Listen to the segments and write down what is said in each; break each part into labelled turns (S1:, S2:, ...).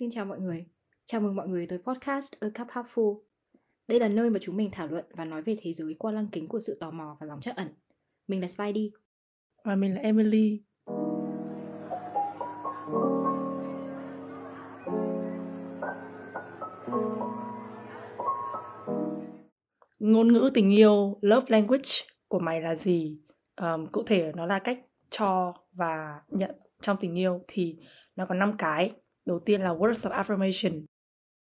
S1: Xin chào mọi người. Chào mừng mọi người tới podcast A Cup Half Full. Đây là nơi mà chúng mình thảo luận và nói về thế giới qua lăng kính của sự tò mò và lòng trắc ẩn. Mình là Spidey.
S2: Và mình là Emily. Ngôn ngữ tình yêu, love language của mày là gì? Um, cụ thể nó là cách cho và nhận trong tình yêu thì nó có 5 cái. Đầu tiên là words of affirmation,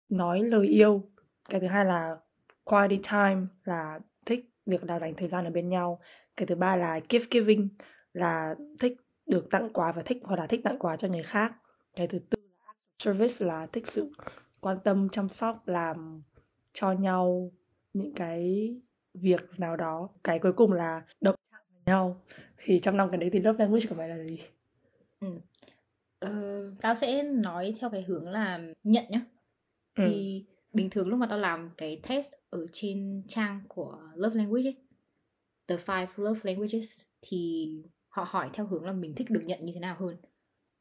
S2: nói lời yêu. Cái thứ hai là quality time là thích việc là dành thời gian ở bên nhau. Cái thứ ba là gift giving là thích được tặng quà và thích hoặc là thích tặng quà cho người khác. Cái thứ tư là service là thích sự quan tâm chăm sóc làm cho nhau những cái việc nào đó cái cuối cùng là động chạm vào nhau thì trong năm cái đấy thì love language của mày là gì
S1: Ừ. Ờ, tao sẽ nói theo cái hướng là nhận nhá.
S2: Ừ.
S1: Vì bình thường lúc mà tao làm cái test ở trên trang của Love Language ấy, The Five Love Languages thì họ hỏi theo hướng là mình thích được nhận như thế nào hơn.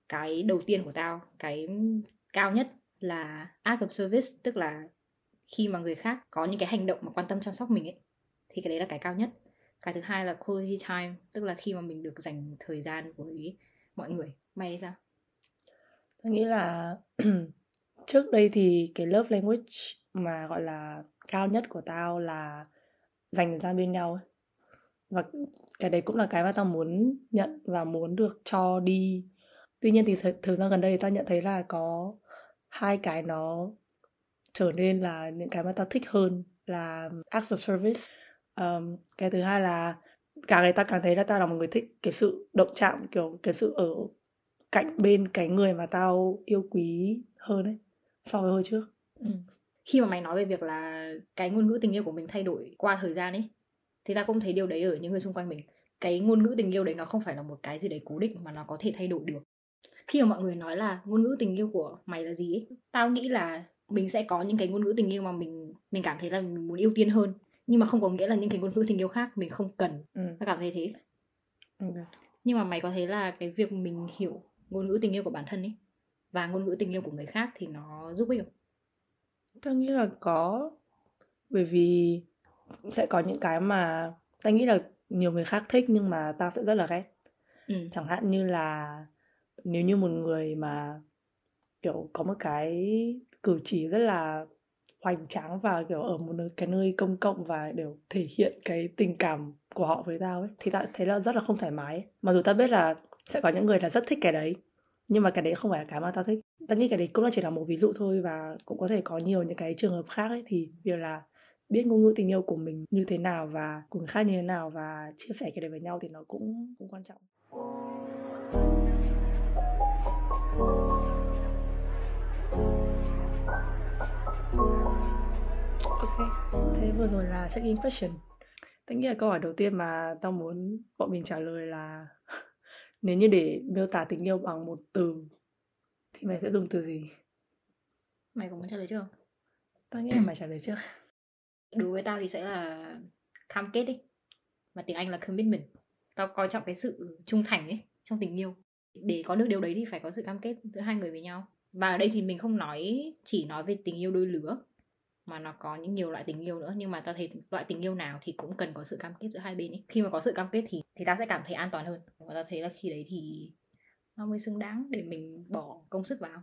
S1: Cái đầu tiên của tao, cái cao nhất là act of service, tức là khi mà người khác có những cái hành động mà quan tâm chăm sóc mình ấy thì cái đấy là cái cao nhất. Cái thứ hai là quality time, tức là khi mà mình được dành thời gian với mọi người. Mày sao?
S2: Tôi nghĩ là trước đây thì cái love language mà gọi là cao nhất của tao là dành thời gian bên nhau ấy. Và cái đấy cũng là cái mà tao muốn nhận và muốn được cho đi. Tuy nhiên thì thời, thời gian gần đây thì tao nhận thấy là có hai cái nó trở nên là những cái mà tao thích hơn là acts of service. Um, cái thứ hai là càng ngày tao càng thấy là tao là một người thích cái sự động chạm kiểu cái sự ở cạnh bên cái người mà tao yêu quý hơn ấy so với hồi trước
S1: Ừ. Khi mà mày nói về việc là cái ngôn ngữ tình yêu của mình thay đổi qua thời gian ấy thì ta cũng thấy điều đấy ở những người xung quanh mình. Cái ngôn ngữ tình yêu đấy nó không phải là một cái gì đấy cố định mà nó có thể thay đổi được. Khi mà mọi người nói là ngôn ngữ tình yêu của mày là gì ấy, tao nghĩ là mình sẽ có những cái ngôn ngữ tình yêu mà mình mình cảm thấy là mình muốn ưu tiên hơn nhưng mà không có nghĩa là những cái ngôn ngữ tình yêu khác mình không cần
S2: ừ.
S1: tao cảm thấy thế
S2: ok.
S1: nhưng mà mày có thấy là cái việc mình hiểu ngôn ngữ tình yêu của bản thân ấy và ngôn ngữ tình yêu của người khác thì nó giúp ích không
S2: tao nghĩ là có bởi vì sẽ có những cái mà tao nghĩ là nhiều người khác thích nhưng mà tao sẽ rất là ghét
S1: ừ.
S2: chẳng hạn như là nếu như một người mà kiểu có một cái cử chỉ rất là hoành tráng và kiểu ở một nơi, cái nơi công cộng và đều thể hiện cái tình cảm của họ với tao ấy thì tao thấy là rất là không thoải mái ấy. mặc dù tao biết là sẽ có những người là rất thích cái đấy. Nhưng mà cái đấy không phải là cái mà tao thích. Tao nghĩ cái đấy cũng chỉ là một ví dụ thôi và cũng có thể có nhiều những cái trường hợp khác ấy. Thì việc là biết ngôn ngữ tình yêu của mình như thế nào và của người khác như thế nào và chia sẻ cái đấy với nhau thì nó cũng cũng quan trọng. Ok, thế vừa rồi là check-in question. tôi nghĩ là câu hỏi đầu tiên mà tao muốn bọn mình trả lời là nếu như để miêu tả tình yêu bằng một từ thì mày sẽ dùng từ gì?
S1: mày có muốn trả lời chưa
S2: Tao nghĩ là mày trả lời trước.
S1: đối với tao thì sẽ là cam kết đi. Và tiếng anh là commitment. Tao coi trọng cái sự trung thành ấy trong tình yêu. Để có được điều đấy thì phải có sự cam kết giữa hai người với nhau. Và ở đây thì mình không nói chỉ nói về tình yêu đôi lứa mà nó có những nhiều loại tình yêu nữa. Nhưng mà tao thấy loại tình yêu nào thì cũng cần có sự cam kết giữa hai bên ấy. Khi mà có sự cam kết thì thì tao sẽ cảm thấy an toàn hơn. Và tao thấy là khi đấy thì nó mới xứng đáng để mình bỏ công sức vào.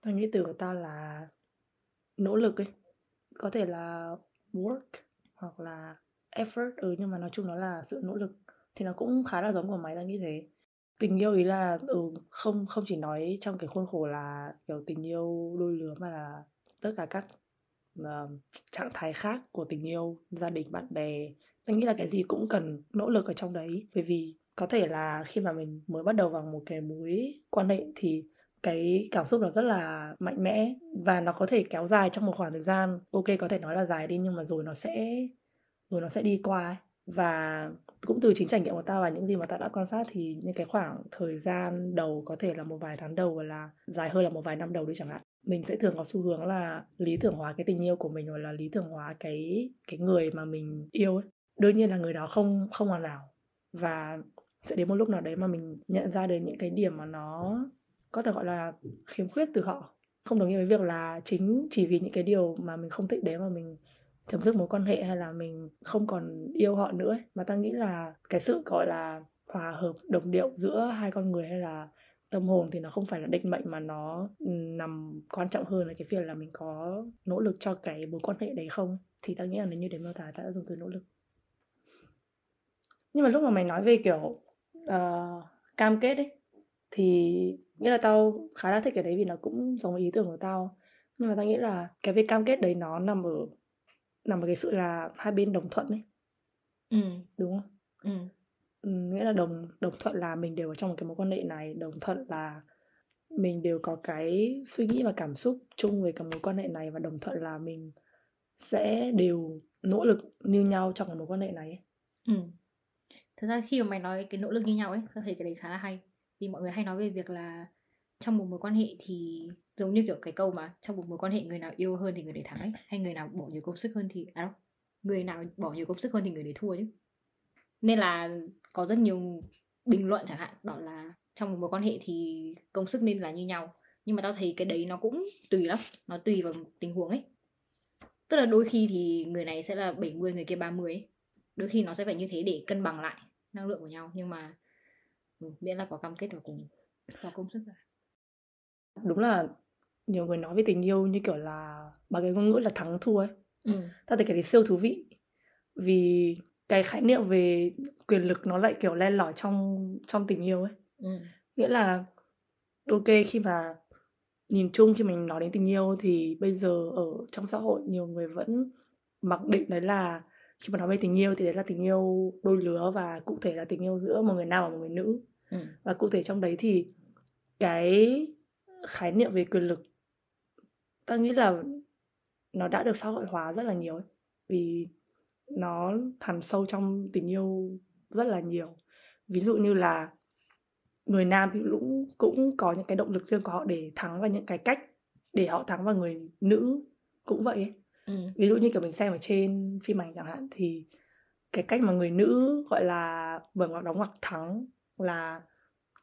S2: Tao nghĩ từ của tao là nỗ lực ấy. Có thể là work hoặc là effort. Ừ nhưng mà nói chung nó là sự nỗ lực. Thì nó cũng khá là giống của máy tao nghĩ thế. Tình yêu ý là ừ không không chỉ nói trong cái khuôn khổ là kiểu tình yêu đôi lứa mà là tất cả các uh, trạng thái khác của tình yêu gia đình bạn bè. Tao nghĩ là cái gì cũng cần nỗ lực ở trong đấy. Bởi vì có thể là khi mà mình mới bắt đầu vào một cái mối quan hệ thì cái cảm xúc nó rất là mạnh mẽ và nó có thể kéo dài trong một khoảng thời gian. Ok có thể nói là dài đi nhưng mà rồi nó sẽ rồi nó sẽ đi qua ấy. và cũng từ chính trải nghiệm của tao và những gì mà tao đã quan sát thì những cái khoảng thời gian đầu có thể là một vài tháng đầu và là dài hơn là một vài năm đầu đi chẳng hạn mình sẽ thường có xu hướng là lý tưởng hóa cái tình yêu của mình hoặc là lý tưởng hóa cái cái người mà mình yêu ấy. Đương nhiên là người đó không không hoàn hảo. Và sẽ đến một lúc nào đấy mà mình nhận ra được những cái điểm mà nó có thể gọi là khiếm khuyết từ họ. Không đồng nghĩa với việc là chính chỉ vì những cái điều mà mình không thích đấy mà mình chấm dứt mối quan hệ hay là mình không còn yêu họ nữa ấy. mà ta nghĩ là cái sự gọi là hòa hợp, đồng điệu giữa hai con người hay là tâm hồn thì nó không phải là định mệnh mà nó ừ, nằm quan trọng hơn là cái việc là mình có nỗ lực cho cái mối quan hệ đấy không? Thì ta nghĩ là nếu như để miêu tả ta đã dùng từ nỗ lực. Nhưng mà lúc mà mày nói về kiểu uh, cam kết ấy thì nghĩa là tao khá là thích cái đấy vì nó cũng giống ý tưởng của tao. Nhưng mà tao nghĩ là cái việc cam kết đấy nó nằm ở nằm ở cái sự là hai bên đồng thuận ấy.
S1: Ừ.
S2: Đúng không?
S1: Ừ,
S2: nghĩa là đồng đồng thuận là mình đều ở trong một cái mối quan hệ này, đồng thuận là mình đều có cái suy nghĩ và cảm xúc chung về cái mối quan hệ này và đồng thuận là mình sẽ đều nỗ lực như nhau trong cái mối quan hệ này ấy.
S1: ừ thật ra khi mà mày nói cái nỗ lực như nhau ấy, tao thấy cái đấy khá là hay. Vì mọi người hay nói về việc là trong một mối quan hệ thì giống như kiểu cái câu mà trong một mối quan hệ người nào yêu hơn thì người đấy thắng ấy, hay người nào bỏ nhiều công sức hơn thì à đâu người nào bỏ nhiều công sức hơn thì người đấy thua chứ nên là có rất nhiều bình luận chẳng hạn bảo là trong một mối quan hệ thì công sức nên là như nhau. Nhưng mà tao thấy cái đấy nó cũng tùy lắm nó tùy vào tình huống ấy. Tức là đôi khi thì người này sẽ là 70 người kia 30 ấy. Đôi khi nó sẽ phải như thế để cân bằng lại năng lượng của nhau. Nhưng mà ừ, miễn là có cam kết và cùng có công sức là
S2: đúng là nhiều người nói về tình yêu như kiểu là bằng cái ngôn ngữ là thắng thua ấy.
S1: Ừ.
S2: ta thấy cái đấy siêu thú vị. Vì cái khái niệm về quyền lực nó lại kiểu len lỏi trong trong tình yêu ấy
S1: Ừ.
S2: nghĩa là ok khi mà nhìn chung khi mình nói đến tình yêu thì bây giờ ở trong xã hội nhiều người vẫn mặc định đấy là khi mà nói về tình yêu thì đấy là tình yêu đôi lứa và cụ thể là tình yêu giữa một người nam và một người nữ
S1: Ừ.
S2: và cụ thể trong đấy thì cái khái niệm về quyền lực ta nghĩ là nó đã được xã hội hóa rất là nhiều ấy. vì nó hằn sâu trong tình yêu rất là nhiều ví dụ như là người nam thì cũng cũng có những cái động lực riêng của họ để thắng và những cái cách để họ thắng và người nữ cũng vậy ấy.
S1: Ừ.
S2: ví dụ như kiểu mình xem ở trên phim ảnh chẳng hạn thì cái cách mà người nữ gọi là mở ngoặc đóng ngoặc thắng là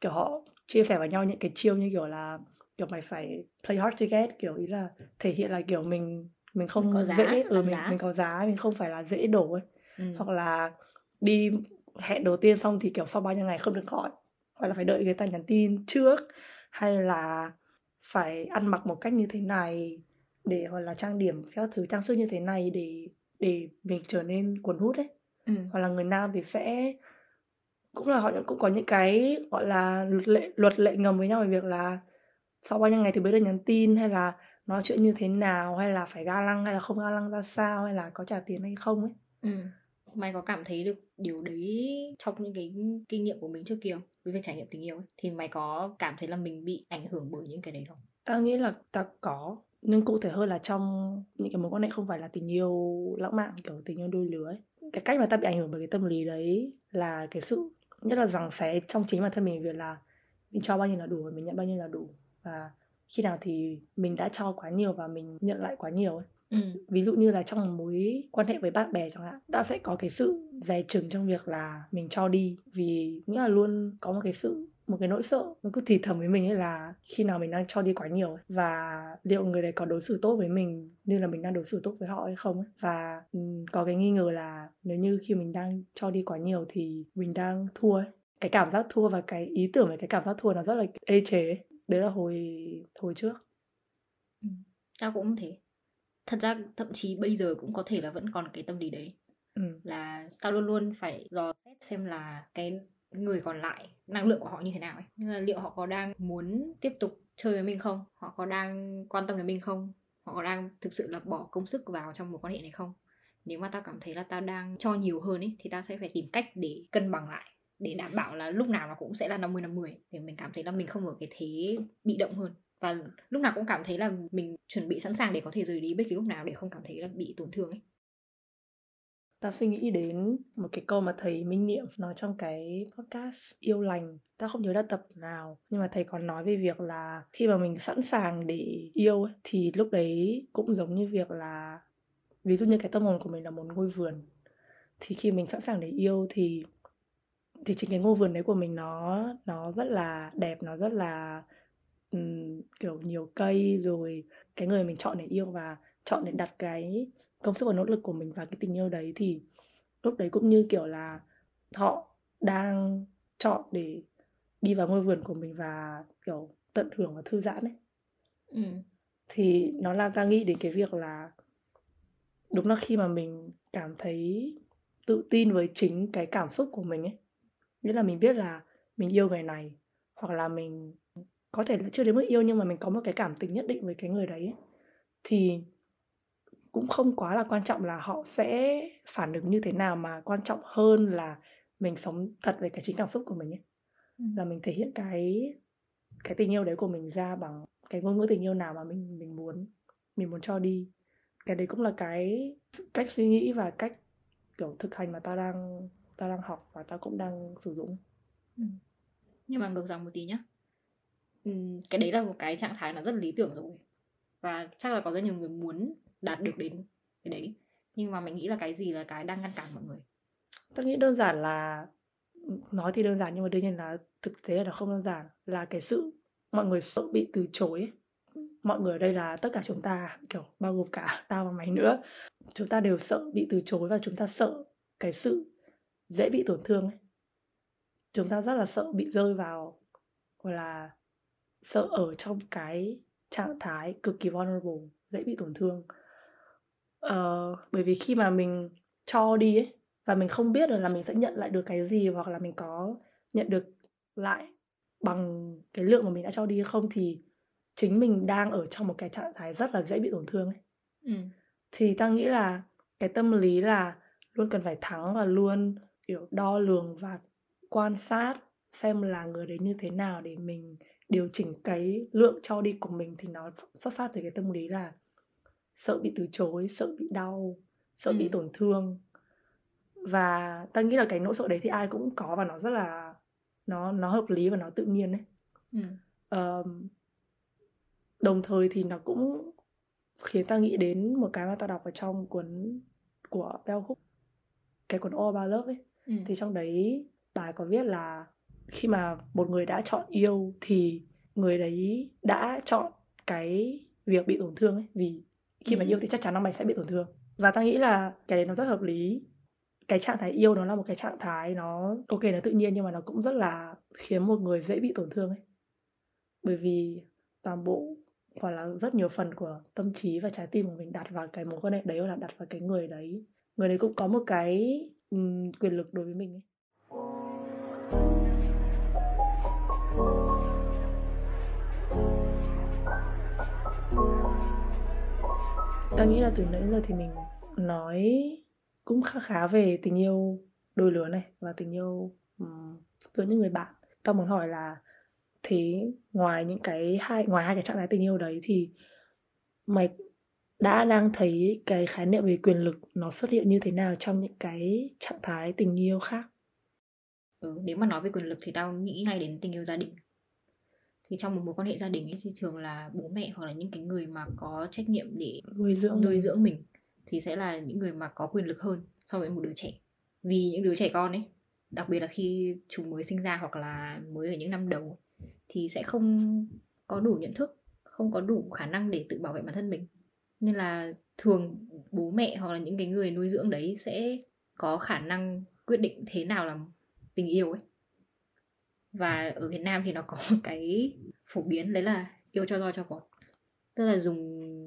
S2: kiểu họ chia sẻ với nhau những cái chiêu như kiểu là kiểu mày phải play hard to get kiểu ý là thể hiện là kiểu mình mình không
S1: Mình có giá,
S2: dễ ừ, mình
S1: giá.
S2: mình có giá mình không phải là dễ đổ ấy
S1: Ừ.
S2: hoặc là đi hẹn đầu tiên xong thì kiểu sau bao nhiêu ngày không được gọi hoặc là phải đợi người ta nhắn tin trước hay là phải ăn mặc một cách như thế này để hoặc là trang điểm các thứ trang sức như thế này để để mình trở nên cuốn hút ấy
S1: Ừ.
S2: hoặc là người nam thì sẽ cũng là họ cũng có những cái gọi là luật lệ luật lệ ngầm với nhau về việc là sau bao nhiêu ngày thì mới được nhắn tin hay là nói chuyện như thế nào hay là phải ga lăng hay là không ga lăng ra sao hay là có trả tiền hay không ấy
S1: Ừ. Mày có cảm thấy được điều đấy trong những cái kinh nghiệm của mình trước kia? Với việc trải nghiệm tình yêu ấy. Thì mày có cảm thấy là mình bị ảnh hưởng bởi những cái đấy không?
S2: ta nghĩ là ta có nhưng cụ thể hơn là trong những cái mối quan hệ không phải là tình yêu lãng mạn kiểu tình yêu đôi lứa ấy. cái cách mà ta bị ảnh hưởng bởi cái tâm lý đấy là cái sự rất là rằng xé trong chính bản thân mình việc là mình cho bao nhiêu là đủ và mình nhận bao nhiêu là đủ và khi nào thì mình đã cho quá nhiều và mình nhận lại quá nhiều ấy.
S1: Ừ.
S2: ví dụ như là trong mối quan hệ với bạn bè chẳng hạn ta sẽ có cái sự dè chừng trong việc là mình cho đi. Vì nghĩa là luôn có một cái sự một cái nỗi sợ nó cứ thì thầm với mình ấy là khi nào mình đang cho đi quá nhiều ấy, và liệu người đấy có đối xử tốt với mình như là mình đang đối xử tốt với họ hay không ấy. Và ừm, có cái nghi ngờ là nếu như khi mình đang cho đi quá nhiều thì mình đang thua ấy. Cái cảm giác thua và cái ý tưởng về cái cảm giác thua nó rất là ê chề ấy. Đấy là hồi hồi trước
S1: Ừ. Tao cũng thế. Thật ra thậm chí bây giờ cũng có thể là vẫn còn cái tâm lý đấy.
S2: ừ.
S1: Là tao luôn luôn phải dò xét xem là cái người còn lại năng lượng của họ như thế nào ấy. Như là liệu họ có đang muốn tiếp tục chơi với mình không? Họ có đang quan tâm đến mình không? Họ có đang thực sự là bỏ công sức vào trong một quan hệ này không? Nếu mà tao cảm thấy là tao đang cho nhiều hơn ấy thì tao sẽ phải tìm cách để cân bằng lại để đảm bảo là lúc nào nó cũng sẽ là 50 50 để mình cảm thấy là mình không ở cái thế bị động hơn. Và lúc nào cũng cảm thấy là mình chuẩn bị sẵn sàng để có thể rời đi bất kỳ lúc nào để không cảm thấy là bị tổn thương ấy.
S2: Ta suy nghĩ đến một cái câu mà thầy Minh Niệm nói trong cái podcast yêu lành. Ta không nhớ là tập nào nhưng mà thầy còn nói về việc là khi mà mình sẵn sàng để yêu ấy, thì lúc đấy cũng giống như việc là ví dụ như cái tâm hồn của mình là một ngôi vườn thì khi mình sẵn sàng để yêu thì thì chính cái ngôi vườn đấy của mình nó nó rất là đẹp nó rất là um, kiểu nhiều cây rồi cái người mình chọn để yêu và chọn để đặt cái công sức và nỗ lực của mình vào cái tình yêu đấy thì lúc đấy cũng như kiểu là họ đang chọn để đi vào ngôi vườn của mình và kiểu tận hưởng và thư giãn ấy
S1: ừ.
S2: thì nó làm ta nghĩ đến cái việc là đúng là khi mà mình cảm thấy tự tin với chính cái cảm xúc của mình ấy nghĩa là mình biết là mình yêu người này hoặc là mình có thể là chưa đến mức yêu nhưng mà mình có một cái cảm tình nhất định với cái người đấy ấy, thì cũng không quá là quan trọng là họ sẽ phản ứng như thế nào mà quan trọng hơn là mình sống thật về cái chính cảm xúc của mình ấy ừ. là mình thể hiện cái cái tình yêu đấy của mình ra bằng cái ngôn ngữ tình yêu nào mà mình mình muốn mình muốn cho đi cái đấy cũng là cái cách suy nghĩ và cách kiểu thực hành mà ta đang ta đang học và ta cũng đang sử dụng.
S1: Ừ. nhưng mà ngược dòng một tí nhá. Ừ, cái đấy là một cái trạng thái nó rất là lý tưởng rồi. Và chắc là có rất nhiều người muốn đạt được đến cái đấy. Nhưng mà mình nghĩ là cái gì là cái đang ngăn cản mọi người?
S2: Tôi nghĩ đơn giản là nói thì đơn giản nhưng mà đương nhiên là thực tế là không đơn giản. Là cái sự mọi người sợ bị từ chối. Mọi người ở đây là tất cả chúng ta kiểu bao gồm cả tao và mày nữa. Chúng ta đều sợ bị từ chối và chúng ta sợ cái sự dễ bị tổn thương ấy. Chúng ta rất là sợ bị rơi vào gọi là sợ ở trong cái trạng thái cực kỳ vulnerable dễ bị tổn thương. Uh, bởi vì khi mà mình cho đi ấy và mình không biết được là mình sẽ nhận lại được cái gì hoặc là mình có nhận được lại bằng cái lượng mà mình đã cho đi hay không thì chính mình đang ở trong một cái trạng thái rất là dễ bị tổn thương ấy.
S1: Ừ.
S2: thì ta nghĩ là cái tâm lý là luôn cần phải thắng và luôn kiểu đo lường và quan sát xem là người đấy như thế nào để mình điều chỉnh cái lượng cho đi của mình thì nó xuất phát từ cái tâm lý là sợ bị từ chối sợ bị đau sợ ừ. bị tổn thương và ta nghĩ là cái nỗi sợ đấy thì ai cũng có và nó rất là nó nó hợp lý và nó tự nhiên đấy
S1: ừ.
S2: um, đồng thời thì nó cũng khiến ta nghĩ đến một cái mà ta đọc ở trong cuốn của Bell Hooks cái cuốn All About Love ấy
S1: ừ.
S2: thì trong đấy bài có viết là khi mà một người đã chọn yêu thì người đấy đã chọn cái việc bị tổn thương ấy? Vì khi ừ. mà yêu thì chắc chắn là mày sẽ bị tổn thương. Và ta nghĩ là cái đấy nó rất hợp lý. Cái trạng thái yêu nó là một cái trạng thái nó ok nó tự nhiên nhưng mà nó cũng rất là khiến một người dễ bị tổn thương ấy. Bởi vì toàn bộ hoặc là rất nhiều phần của tâm trí và trái tim của mình đặt vào cái mối quan hệ đấy hoặc là đặt vào cái người đấy. Người đấy cũng có một cái um, quyền lực đối với mình ấy. Ta nghĩ là từ nãy giờ thì mình nói cũng khá khá về tình yêu đôi lứa này và tình yêu um, giữa những người bạn. Ta muốn hỏi là thế ngoài những cái hai ngoài hai cái trạng thái tình yêu đấy thì mày đã đang thấy cái khái niệm về quyền lực nó xuất hiện như thế nào trong những cái trạng thái tình yêu khác?
S1: Ừ, nếu mà nói về quyền lực thì tao nghĩ ngay đến tình yêu gia đình. Thì trong một mối quan hệ gia đình ấy thì thường là bố mẹ hoặc là những cái người mà có trách nhiệm để
S2: nuôi dưỡng
S1: nuôi dưỡng mình thì sẽ là những người mà có quyền lực hơn so với một đứa trẻ. Vì những đứa trẻ con ấy đặc biệt là khi chúng mới sinh ra hoặc là mới ở những năm đầu thì sẽ không có đủ nhận thức không có đủ khả năng để tự bảo vệ bản thân mình nên là thường bố mẹ hoặc là những cái người nuôi dưỡng đấy sẽ có khả năng quyết định thế nào là tình yêu ấy. Và ở Việt Nam thì nó có một cái phổ biến đấy là yêu cho roi cho vọt tức là dùng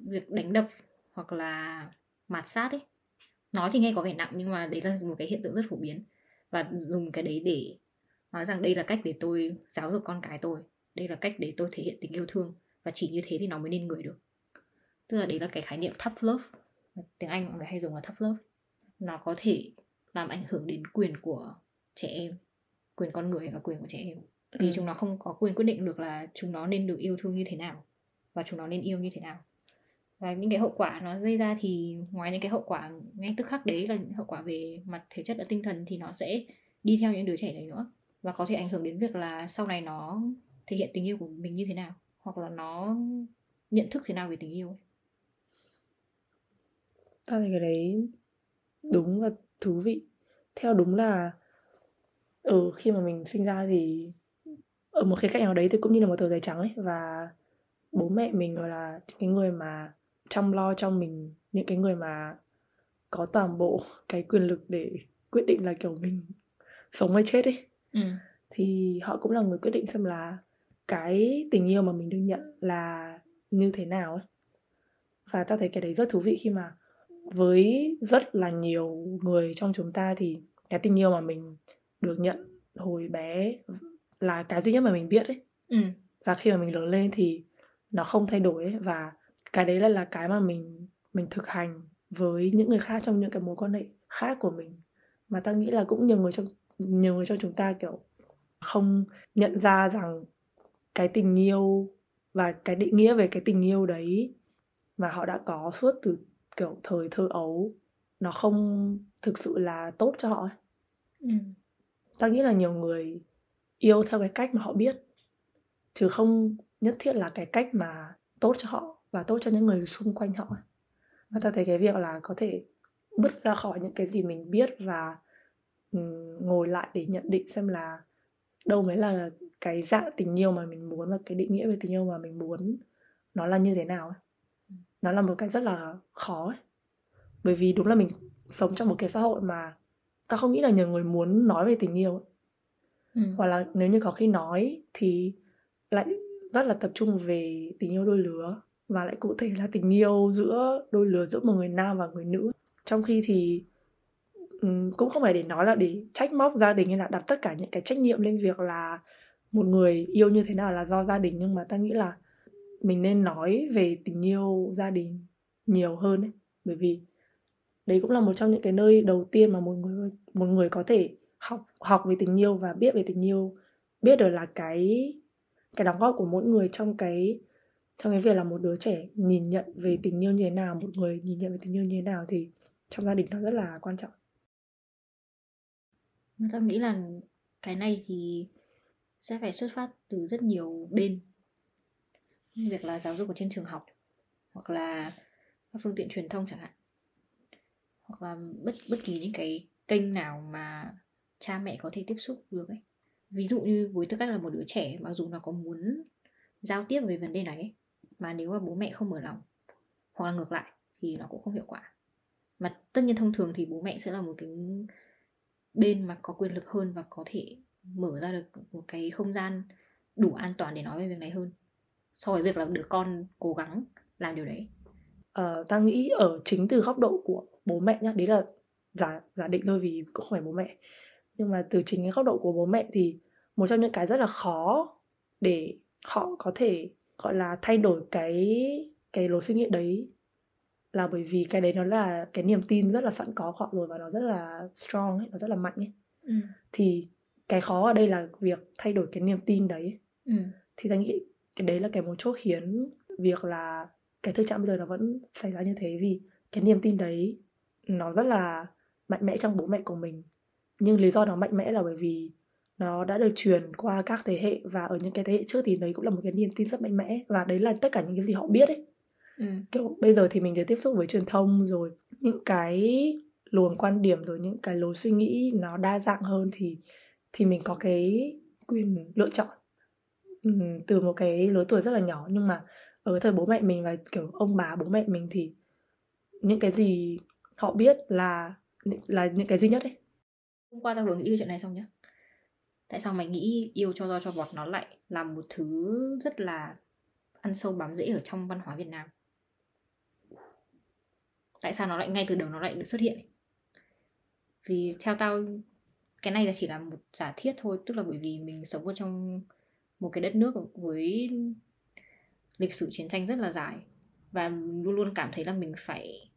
S1: việc đánh đập hoặc là mạt sát ấy. Nói thì nghe có vẻ nặng nhưng mà đấy là một cái hiện tượng rất phổ biến. Và dùng cái đấy để nói rằng đây là cách để tôi giáo dục con cái tôi. Đây là cách để tôi thể hiện tình yêu thương. Và chỉ như thế thì nó mới nên người được tức là đấy là cái khái niệm tough love. Tiếng anh mọi người hay dùng là tough love. Nó có thể làm ảnh hưởng đến quyền của trẻ em quyền con người và quyền của trẻ em. Vì ừ. chúng nó không có quyền quyết định được là chúng nó nên được yêu thương như thế nào và chúng nó nên yêu như thế nào. Và những cái hậu quả nó gây ra thì ngoài những cái hậu quả ngay tức khắc đấy là những hậu quả về mặt thể chất và tinh thần thì nó sẽ đi theo những đứa trẻ đấy nữa. Và có thể ảnh hưởng đến việc là sau này nó thể hiện tình yêu của mình như thế nào hoặc là nó nhận thức thế nào về tình yêu
S2: ta thấy cái đấy đúng và thú vị. Theo đúng là ừ khi mà mình sinh ra thì ở một khía cạnh nào đấy thì cũng như là một tờ giấy trắng ấy và bố mẹ mình gọi là cái người mà chăm lo cho mình những cái người mà có toàn bộ cái quyền lực để quyết định là kiểu mình sống hay chết ấy.
S1: Ừ.
S2: thì họ cũng là người quyết định xem là cái tình yêu mà mình được nhận là như thế nào ấy. Và ta thấy cái đấy rất thú vị khi mà với rất là nhiều người trong chúng ta thì cái tình yêu mà mình được nhận hồi bé là cái duy nhất mà mình biết ấy.
S1: Ừ.
S2: và khi mà mình lớn lên thì nó không thay đổi ấy. Và cái đấy là là cái mà mình mình thực hành với những người khác trong những cái mối quan hệ khác của mình. Mà ta nghĩ là cũng nhiều người trong nhiều người trong chúng ta kiểu không nhận ra rằng cái tình yêu và cái định nghĩa về cái tình yêu đấy mà họ đã có suốt từ kiểu thời thơ ấu nó không thực sự là tốt cho họ ấy.
S1: Ừ.
S2: ta nghĩ là nhiều người yêu theo cái cách mà họ biết chứ không nhất thiết là cái cách mà tốt cho họ và tốt cho những người xung quanh họ và ta thấy cái việc là có thể bứt ra khỏi những cái gì mình biết và ngồi lại để nhận định xem là đâu mới là cái dạng tình yêu mà mình muốn và cái định nghĩa về tình yêu mà mình muốn nó là như thế nào ấy. Nó là một cái rất là khó ấy. bởi vì đúng là mình sống trong một cái xã hội mà ta không nghĩ là nhiều người muốn nói về tình yêu ấy
S1: Ừ.
S2: hoặc là nếu như có khi nói thì lại rất là tập trung về tình yêu đôi lứa và lại cụ thể là tình yêu giữa đôi lứa giữa một người nam và người nữ trong khi thì cũng không phải để nói là để trách móc gia đình hay là đặt tất cả những cái trách nhiệm lên việc là một người yêu như thế nào là do gia đình nhưng mà ta nghĩ là mình nên nói về tình yêu gia đình nhiều hơn ấy. Bởi vì đấy cũng là một trong những cái nơi đầu tiên mà một người một người có thể học học về tình yêu và biết về tình yêu. Biết được là cái cái đóng góp của mỗi người trong cái trong cái việc là một đứa trẻ nhìn nhận về tình yêu như thế nào, một người nhìn nhận về tình yêu như thế nào thì trong gia đình nó rất là quan trọng.
S1: Mà nghĩ là cái này thì sẽ phải xuất phát từ rất nhiều bên việc là giáo dục ở trên trường học hoặc là các phương tiện truyền thông chẳng hạn. Hoặc là bất bất kỳ những cái kênh nào mà cha mẹ có thể tiếp xúc được ấy. Ví dụ như với tư cách là một đứa trẻ mặc dù nó có muốn giao tiếp về vấn đề này ấy, mà nếu mà bố mẹ không mở lòng hoặc là ngược lại thì nó cũng không hiệu quả. Mà tất nhiên thông thường thì bố mẹ sẽ là một cái bên mà có quyền lực hơn và có thể mở ra được một cái không gian đủ an toàn để nói về việc này hơn so với việc là đứa con cố gắng làm điều đấy
S2: Ờ, ta nghĩ ở chính từ góc độ của bố mẹ nhá đấy là giả giả định thôi vì cũng không phải bố mẹ nhưng mà từ chính cái góc độ của bố mẹ thì một trong những cái rất là khó để họ có thể gọi là thay đổi cái cái lối suy nghĩ đấy là bởi vì cái đấy nó là cái niềm tin rất là sẵn có của họ rồi và nó rất là strong ấy, nó rất là mạnh ấy.
S1: ừ.
S2: thì cái khó ở đây là việc thay đổi cái niềm tin đấy
S1: Ừ.
S2: thì ta nghĩ cái đấy là cái mấu chốt khiến việc là cái thực trạng bây giờ nó vẫn xảy ra như thế vì cái niềm tin đấy nó rất là mạnh mẽ trong bố mẹ của mình. Nhưng lý do nó mạnh mẽ là bởi vì nó đã được truyền qua các thế hệ và ở những cái thế hệ trước thì đấy cũng là một cái niềm tin rất mạnh mẽ và đấy là tất cả những cái gì họ biết ấy.
S1: Ừ.
S2: kiểu bây giờ thì mình được tiếp xúc với truyền thông rồi những cái luồng quan điểm rồi những cái lối suy nghĩ nó đa dạng hơn thì thì mình có cái quyền lựa chọn từ một cái lứa tuổi rất là nhỏ, nhưng mà ở cái thời bố mẹ mình và, kiểu, ông bà bố mẹ mình thì những cái gì họ biết là là những cái duy nhất ấy.
S1: Hôm qua tao vừa nghĩ về chuyện này xong nhá. Tại sao mày nghĩ yêu cho roi cho vọt nó lại là một thứ rất là ăn sâu bám rễ ở trong văn hóa Việt Nam? Tại sao nó lại ngay từ đầu nó lại được xuất hiện? Vì theo tao, cái này là chỉ là một giả thiết thôi, tức là bởi vì mình sống ở trong một cái đất nước với lịch sử chiến tranh rất là dài. Và luôn luôn cảm thấy là mình phải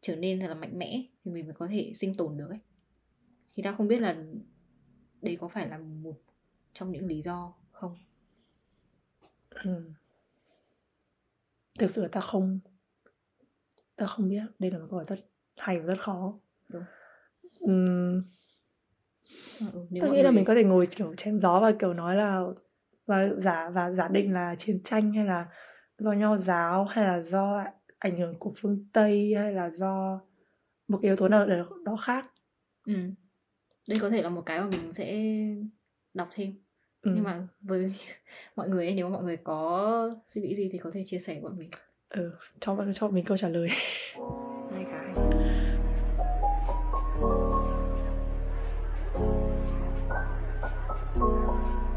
S1: trở nên thật là mạnh mẽ thì mình mới có thể sinh tồn được ấy. Thì tao không biết là đấy có phải là một trong những lý do không?
S2: Ừm. thực sự là ta không ta không biết. Đây là một câu hỏi rất hay và rất khó.
S1: Đúng.
S2: Ừm,
S1: ừ, mọi
S2: nghĩ là mình có thể ngồi kiểu chém gió và kiểu nói là và giả và giả định là chiến tranh hay là do nho giáo hay là do ảnh hưởng của phương Tây hay là do một cái yếu tố nào đó, đó khác
S1: ừ. đây có thể là một cái mà mình sẽ đọc thêm ừ. nhưng mà với mọi người nếu mà mọi người có suy nghĩ gì thì có thể chia sẻ với bọn mình
S2: ừ cho cho mình câu trả lời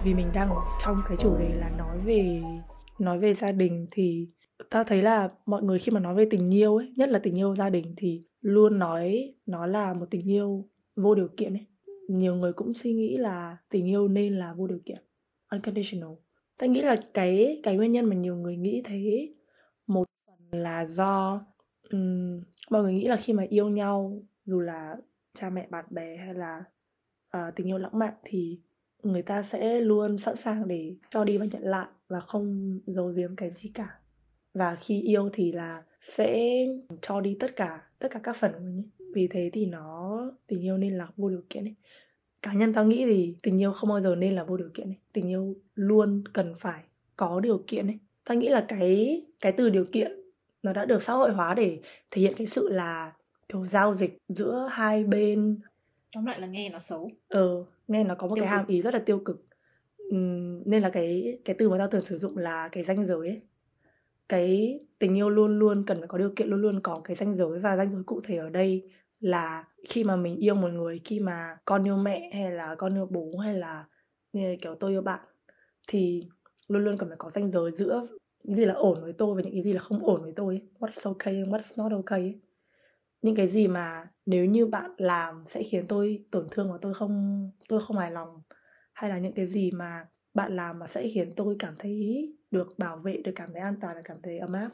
S2: vì mình đang ở trong cái chủ đề là nói về nói về gia đình thì ta thấy là mọi người khi mà nói về tình yêu ấy nhất là tình yêu gia đình thì luôn nói nó là một tình yêu vô điều kiện ấy. Nhiều người cũng suy nghĩ là tình yêu nên là vô điều kiện unconditional. Ta nghĩ là cái cái nguyên nhân mà nhiều người nghĩ thế một phần là do um, mọi người nghĩ là khi mà yêu nhau dù là cha mẹ bạn bè hay là uh, tình yêu lãng mạn thì người ta sẽ luôn sẵn sàng để cho đi và nhận lại và không giấu giếm cái gì cả và khi yêu thì là sẽ cho đi tất cả tất cả các phần của mình ấy. vì thế thì nó, tình yêu nên là vô điều kiện ấy cá nhân tao nghĩ thì tình yêu không bao giờ nên là vô điều kiện ấy. tình yêu luôn cần phải có điều kiện ấy tao nghĩ là cái cái từ điều kiện nó đã được xã hội hóa để thể hiện cái sự là kiểu giao dịch giữa hai bên
S1: tóm lại là nghe nó xấu.
S2: Ờ nghe nó có một tiêu cái hàm ý rất là tiêu cực. Uhm, nên là cái cái từ mà tao thường sử dụng là cái danh giới ấy. Cái tình yêu luôn luôn cần phải có điều kiện luôn luôn có cái danh giới và danh giới cụ thể ở đây là khi mà mình yêu một người khi mà con yêu mẹ hay là con yêu bố hay là như kiểu tôi yêu bạn thì luôn luôn cần phải có danh giới giữa những gì là ổn với tôi và những cái gì là không ổn với tôi what's okay and what's not okay những cái gì mà nếu như bạn làm sẽ khiến tôi tổn thương và tôi không tôi không hài lòng. Hay là những cái gì mà bạn làm mà sẽ khiến tôi cảm thấy được bảo vệ, được cảm thấy an toàn, được cảm thấy ấm áp.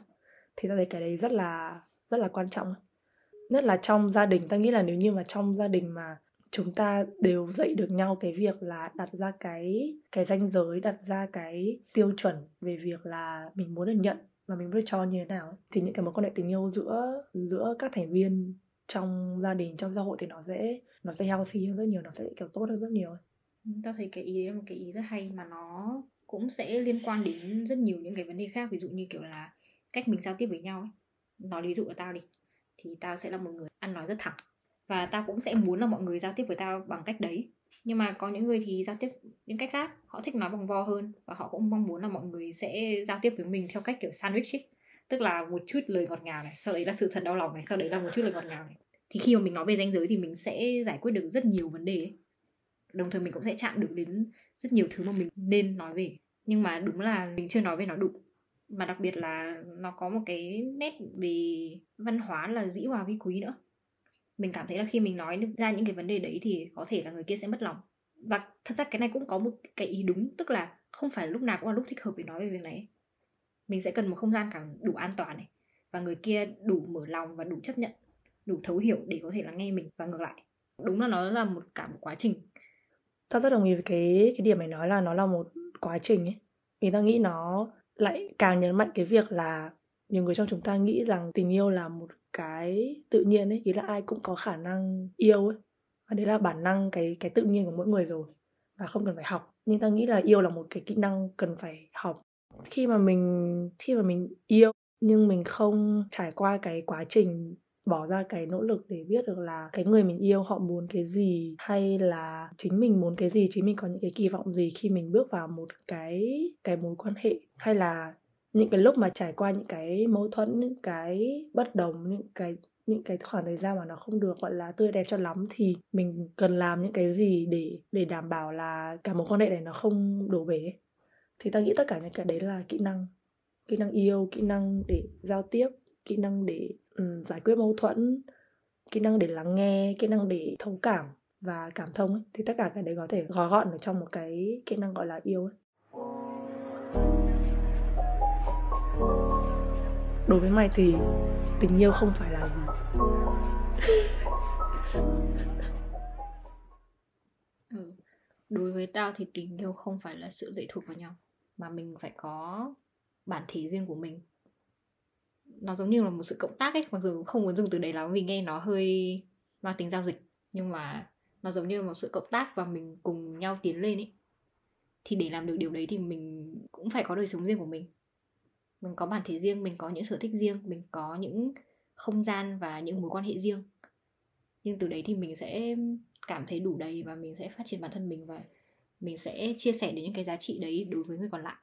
S2: Thì ta thấy cái đấy rất là rất là quan trọng. Nhất là trong gia đình ta nghĩ là nếu như mà trong gia đình mà chúng ta đều dạy được nhau cái việc là đặt ra cái cái danh giới, đặt ra cái tiêu chuẩn về việc là mình muốn được nhận và mình biết cho như thế nào thì những cái mối quan hệ tình yêu giữa giữa các thành viên trong gia đình, trong xã hội thì nó sẽ nó sẽ healthy hơn rất nhiều, nó sẽ kiểu tốt hơn rất nhiều ừ,
S1: tao thấy cái ý đấy là một cái ý rất hay mà nó cũng sẽ liên quan đến rất nhiều những cái vấn đề khác, ví dụ như kiểu là cách mình giao tiếp với nhau ấy. Nói ví dụ là tao đi, thì tao sẽ là một người ăn nói rất thẳng và tao cũng sẽ muốn là mọi người giao tiếp với tao bằng cách đấy nhưng mà có những người thì giao tiếp những cách khác, họ thích nói bằng vo hơn và họ cũng mong muốn là mọi người sẽ giao tiếp với mình theo cách kiểu sandwich ấy. tức là một chút lời ngọt ngào này, sau đấy là sự thật đau lòng này, sau đấy là một chút lời ngọt ngào này. Thì khi mà mình nói về danh giới thì mình sẽ giải quyết được rất nhiều vấn đề ấy. Đồng thời mình cũng sẽ chạm được đến rất nhiều thứ mà mình nên nói về. Nhưng mà đúng là mình chưa nói về nó đủ. Mà đặc biệt là nó có một cái nét về văn hóa là dĩ hòa vi quý nữa mình cảm thấy là khi mình nói ra những cái vấn đề đấy thì có thể là người kia sẽ mất lòng. Và thật ra cái này cũng có một cái ý đúng, tức là không phải lúc nào cũng là lúc thích hợp để nói về việc này mình sẽ cần một không gian cả đủ an toàn này, và người kia đủ mở lòng và đủ chấp nhận, đủ thấu hiểu để có thể là nghe mình và ngược lại. Đúng là nó là một cả một quá trình.
S2: Tao rất đồng ý với cái cái điểm mày nói là nó là một quá trình ấy. Vì tao nghĩ nó lại càng nhấn mạnh cái việc là nhiều người trong chúng ta nghĩ rằng tình yêu là một cái tự nhiên ấy, ý là ai cũng có khả năng yêu ấy. Và đấy là bản năng, cái cái tự nhiên của mỗi người rồi, và không cần phải học. Nhưng ta nghĩ là yêu là một cái kỹ năng cần phải học. Khi mà mình, khi mà mình yêu, nhưng mình không trải qua cái quá trình bỏ ra cái nỗ lực để biết được là cái người mình yêu họ muốn cái gì, hay là chính mình muốn cái gì, chính mình có những cái kỳ vọng gì khi mình bước vào một cái cái mối quan hệ, hay là những cái lúc mà trải qua những cái mâu thuẫn những cái bất đồng những cái những cái khoảng thời gian mà nó không được gọi là tươi đẹp cho lắm thì mình cần làm những cái gì để để đảm bảo là cả mối quan hệ này nó không đổ bể thì ta nghĩ tất cả những cái đấy là kỹ năng kỹ năng yêu kỹ năng để giao tiếp kỹ năng để um, giải quyết mâu thuẫn kỹ năng để lắng nghe kỹ năng để thấu cảm và cảm thông ấy. thì tất cả cái đấy có thể gói gọn ở trong một cái kỹ năng gọi là yêu ấy. Đối với mày thì tình yêu không phải là gì.
S1: Ừ. đối với tao thì tình yêu không phải là sự lệ thuộc vào nhau, mà mình phải có bản thể riêng của mình. Nó giống như là một sự cộng tác ấy, mặc dù không muốn dùng từ đấy lắm vì nghe nó hơi mang tính giao dịch, nhưng mà nó giống như là một sự cộng tác và mình cùng nhau tiến lên ấy. Thì để làm được điều đấy thì mình cũng phải có đời sống riêng của mình mình có bản thể riêng mình có những sở thích riêng mình có những không gian và những mối quan hệ riêng. Nhưng từ đấy thì mình sẽ cảm thấy đủ đầy và mình sẽ phát triển bản thân mình và mình sẽ chia sẻ đến những cái giá trị đấy đối với người còn lại.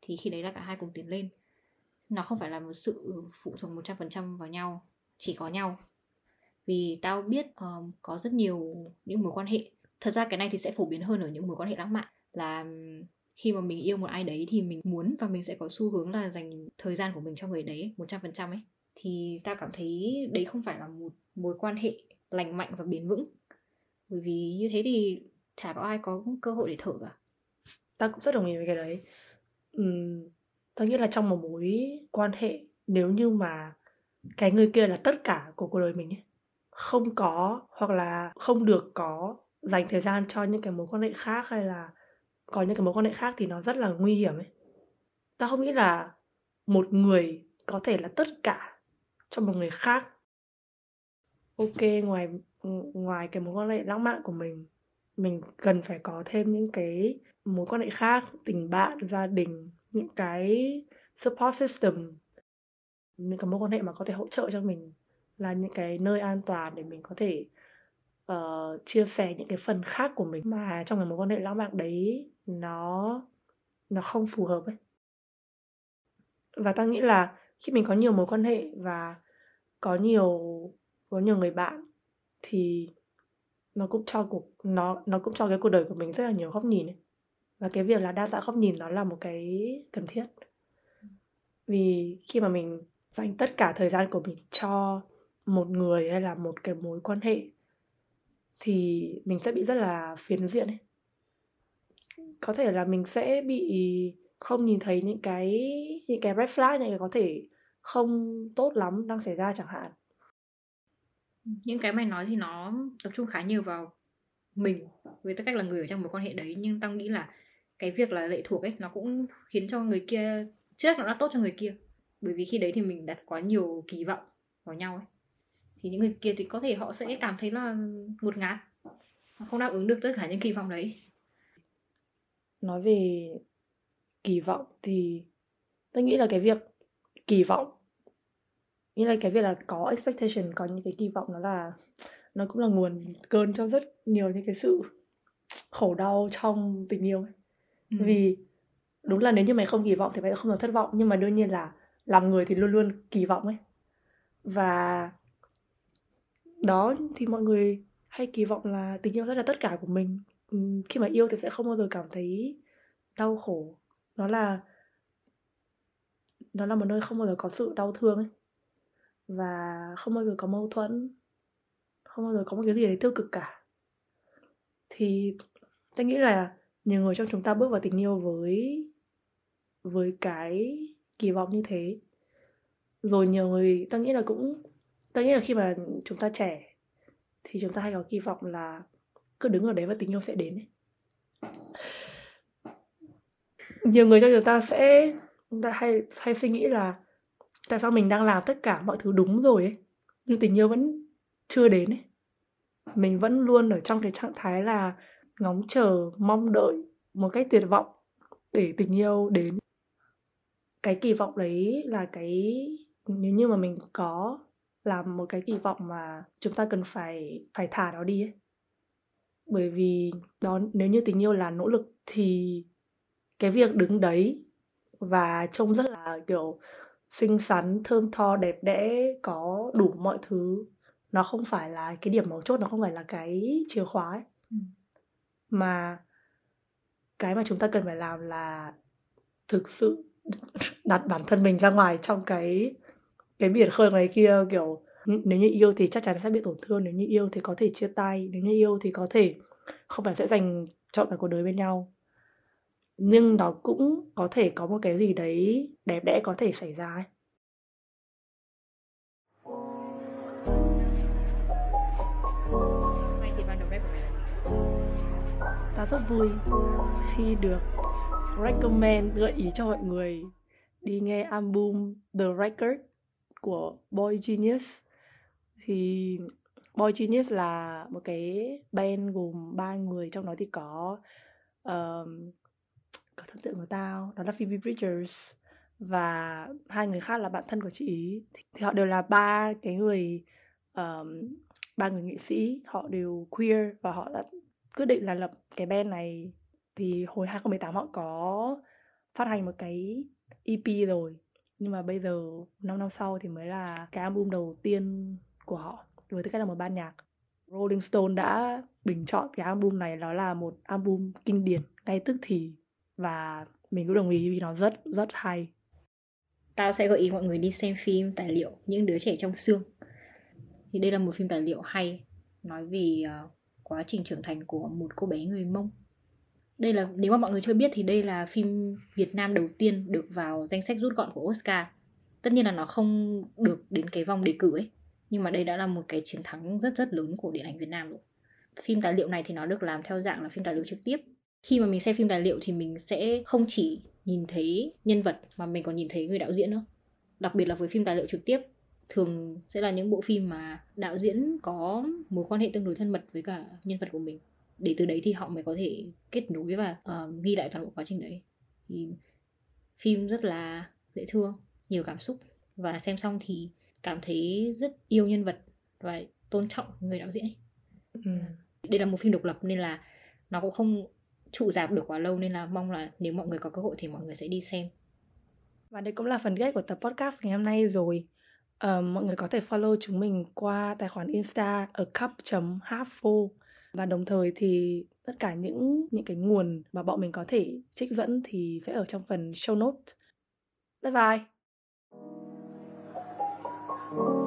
S1: Thì khi đấy là cả hai cùng tiến lên. Nó không phải là một sự phụ thuộc 100% vào nhau chỉ có nhau. Vì tao biết um, có rất nhiều những mối quan hệ. Thật ra cái này thì sẽ phổ biến hơn ở những mối quan hệ lãng mạn là khi mà mình yêu một ai đấy thì mình muốn và mình sẽ có xu hướng là dành thời gian của mình cho người đấy 100% ấy. Thì tao cảm thấy đấy không phải là một mối quan hệ lành mạnh và bền vững. Bởi vì như thế thì chả có ai có cơ hội để thở cả.
S2: Ta cũng rất đồng ý với cái đấy. Uhm, tao nghĩ là trong một mối quan hệ nếu như mà cái người kia là tất cả của cuộc đời mình ấy không có hoặc là không được có dành thời gian cho những cái mối quan hệ khác hay là có những cái mối quan hệ khác thì nó rất là nguy hiểm ấy. Ta không nghĩ là một người có thể là tất cả cho một người khác. Ok ngoài ngoài cái mối quan hệ lãng mạn của mình mình cần phải có thêm những cái mối quan hệ khác tình bạn gia đình những cái support system. Những cái mối quan hệ mà có thể hỗ trợ cho mình là những cái nơi an toàn để mình có thể uh, chia sẻ những cái phần khác của mình. Mà trong cái mối quan hệ lãng mạn đấy nó nó không phù hợp ấy. Và ta nghĩ là khi mình có nhiều mối quan hệ và có nhiều có nhiều người bạn thì nó cũng cho cuộc, nó nó cũng cho cái cuộc đời của mình rất là nhiều góc nhìn ấy. và cái việc là đa dạng góc nhìn nó là một cái cần thiết. Vì khi mà mình dành tất cả thời gian của mình cho một người hay là một cái mối quan hệ thì mình sẽ bị rất là phiến diện ấy có thể là mình sẽ bị không nhìn thấy những cái những cái red flag, những cái có thể không tốt lắm đang xảy ra chẳng hạn.
S1: Những cái mày nói thì nó tập trung khá nhiều vào mình, với tư cách là người ở trong mối quan hệ đấy. Nhưng tao nghĩ là cái việc là lệ thuộc ấy, nó cũng khiến cho người kia, trước nó đã tốt cho người kia. Bởi vì khi đấy thì mình đặt quá nhiều kỳ vọng vào nhau ấy. Thì những người kia thì có thể họ sẽ cảm thấy là ngột ngạt không đáp ứng được tất cả những kỳ vọng đấy
S2: nói về kỳ vọng thì tôi nghĩ là cái việc kỳ vọng nghĩa là cái việc là có expectation có những cái kỳ vọng nó là nó cũng là nguồn cơn cho rất nhiều những cái sự khổ đau trong tình yêu ấy. Ừ. vì đúng là nếu như mày không kỳ vọng thì mày không được thất vọng nhưng mà đương nhiên là làm người thì luôn luôn kỳ vọng ấy và đó thì mọi người hay kỳ vọng là tình yêu sẽ là tất cả của mình khi mà yêu thì sẽ không bao giờ cảm thấy đau khổ. Nó là nó là một nơi không bao giờ có sự đau thương ấy. Và không bao giờ có mâu thuẫn, không bao giờ có một cái gì đấy tiêu cực cả. Thì tôi nghĩ là nhiều người trong chúng ta bước vào tình yêu với với cái kỳ vọng như thế. Rồi nhiều người, tôi nghĩ là cũng, tôi nghĩ là khi mà chúng ta trẻ thì chúng ta hay có kỳ vọng là cứ đứng ở đấy và tình yêu sẽ đến ấy. nhiều người trong chúng ta sẽ, chúng ta hay hay suy nghĩ là tại sao mình đang làm tất cả mọi thứ đúng rồi ấy, nhưng tình yêu vẫn chưa đến ấy. Mình vẫn luôn ở trong cái trạng thái là ngóng chờ, mong đợi một cách tuyệt vọng để tình yêu đến. Cái kỳ vọng đấy là cái, nếu như mà mình có làm một cái kỳ vọng mà chúng ta cần phải phải thả nó đi ấy bởi vì đó nếu như tình yêu là nỗ lực thì cái việc đứng đấy và trông rất là kiểu xinh xắn thơm tho đẹp đẽ có đủ mọi thứ nó không phải là cái điểm mấu chốt nó không phải là cái chìa khóa ấy. Ừ. mà cái mà chúng ta cần phải làm là thực sự đặt bản thân mình ra ngoài trong cái cái biển khơi ngoài kia kiểu nếu như yêu thì chắc chắn sẽ bị tổn thương nếu như yêu thì có thể chia tay nếu như yêu thì có thể không phải sẽ dành chọn cả cuộc đời bên nhau. Nhưng nó cũng có thể có một cái gì đấy đẹp đẽ có thể xảy ra ấy. Ta rất vui khi được recommend gợi ý cho mọi người đi nghe album The Record của Boy Genius thì Boy Genius là một cái band gồm ba người trong đó thì có um, có thần tượng của tao đó là Phoebe Bridgers và hai người khác là bạn thân của chị ý. Thì, thì họ đều là ba cái người um, ba người nghệ sĩ họ đều queer và họ đã quyết định là lập cái band này. Thì hồi 2018 họ có phát hành một cái EP rồi nhưng mà bây giờ 5 năm sau thì mới là cái album đầu tiên của họ với tư cách là một ban nhạc. Rolling Stone đã bình chọn cái album này đó là một album kinh điển ngay tức thì và mình cũng đồng ý vì nó rất rất hay.
S1: Tao sẽ gợi ý mọi người đi xem phim tài liệu những đứa trẻ trong xương. Thì đây là một phim tài liệu hay nói về uh, ờ, quá trình trưởng thành của một cô bé người mông. Đây là nếu mà mọi người chưa biết thì đây là phim Việt Nam đầu tiên được vào danh sách rút gọn của Oscar. Tất nhiên là nó không được đến cái vòng đề cử ấy nhưng mà đây đã là một cái chiến thắng rất rất lớn của điện ảnh Việt Nam rồi. Phim tài liệu này thì nó được làm theo dạng là phim tài liệu trực tiếp. Khi mà mình xem phim tài liệu thì mình sẽ không chỉ nhìn thấy nhân vật mà mình còn nhìn thấy người đạo diễn nữa. Đặc biệt là với phim tài liệu trực tiếp thường sẽ là những bộ phim mà đạo diễn có mối quan hệ tương đối thân mật với cả nhân vật của mình. Để từ đấy thì họ mới có thể kết nối và uh, ghi lại toàn bộ quá trình đấy. Thì phim rất là dễ thương nhiều cảm xúc. Và xem xong thì cảm thấy rất yêu nhân vật và tôn trọng người đạo diễn ấy. Ừ. đây là một phim độc lập nên là nó cũng không trụ dạp được quá lâu nên là mong là nếu mọi người có cơ hội thì mọi người sẽ đi xem.
S2: Và đây cũng là phần kết của tập podcast ngày hôm nay rồi. Uh, mọi người có thể follow chúng mình qua tài khoản insta ở cup.halffo và đồng thời thì tất cả những những cái nguồn mà bọn mình có thể trích dẫn thì sẽ ở trong phần show note bye bye Thank you.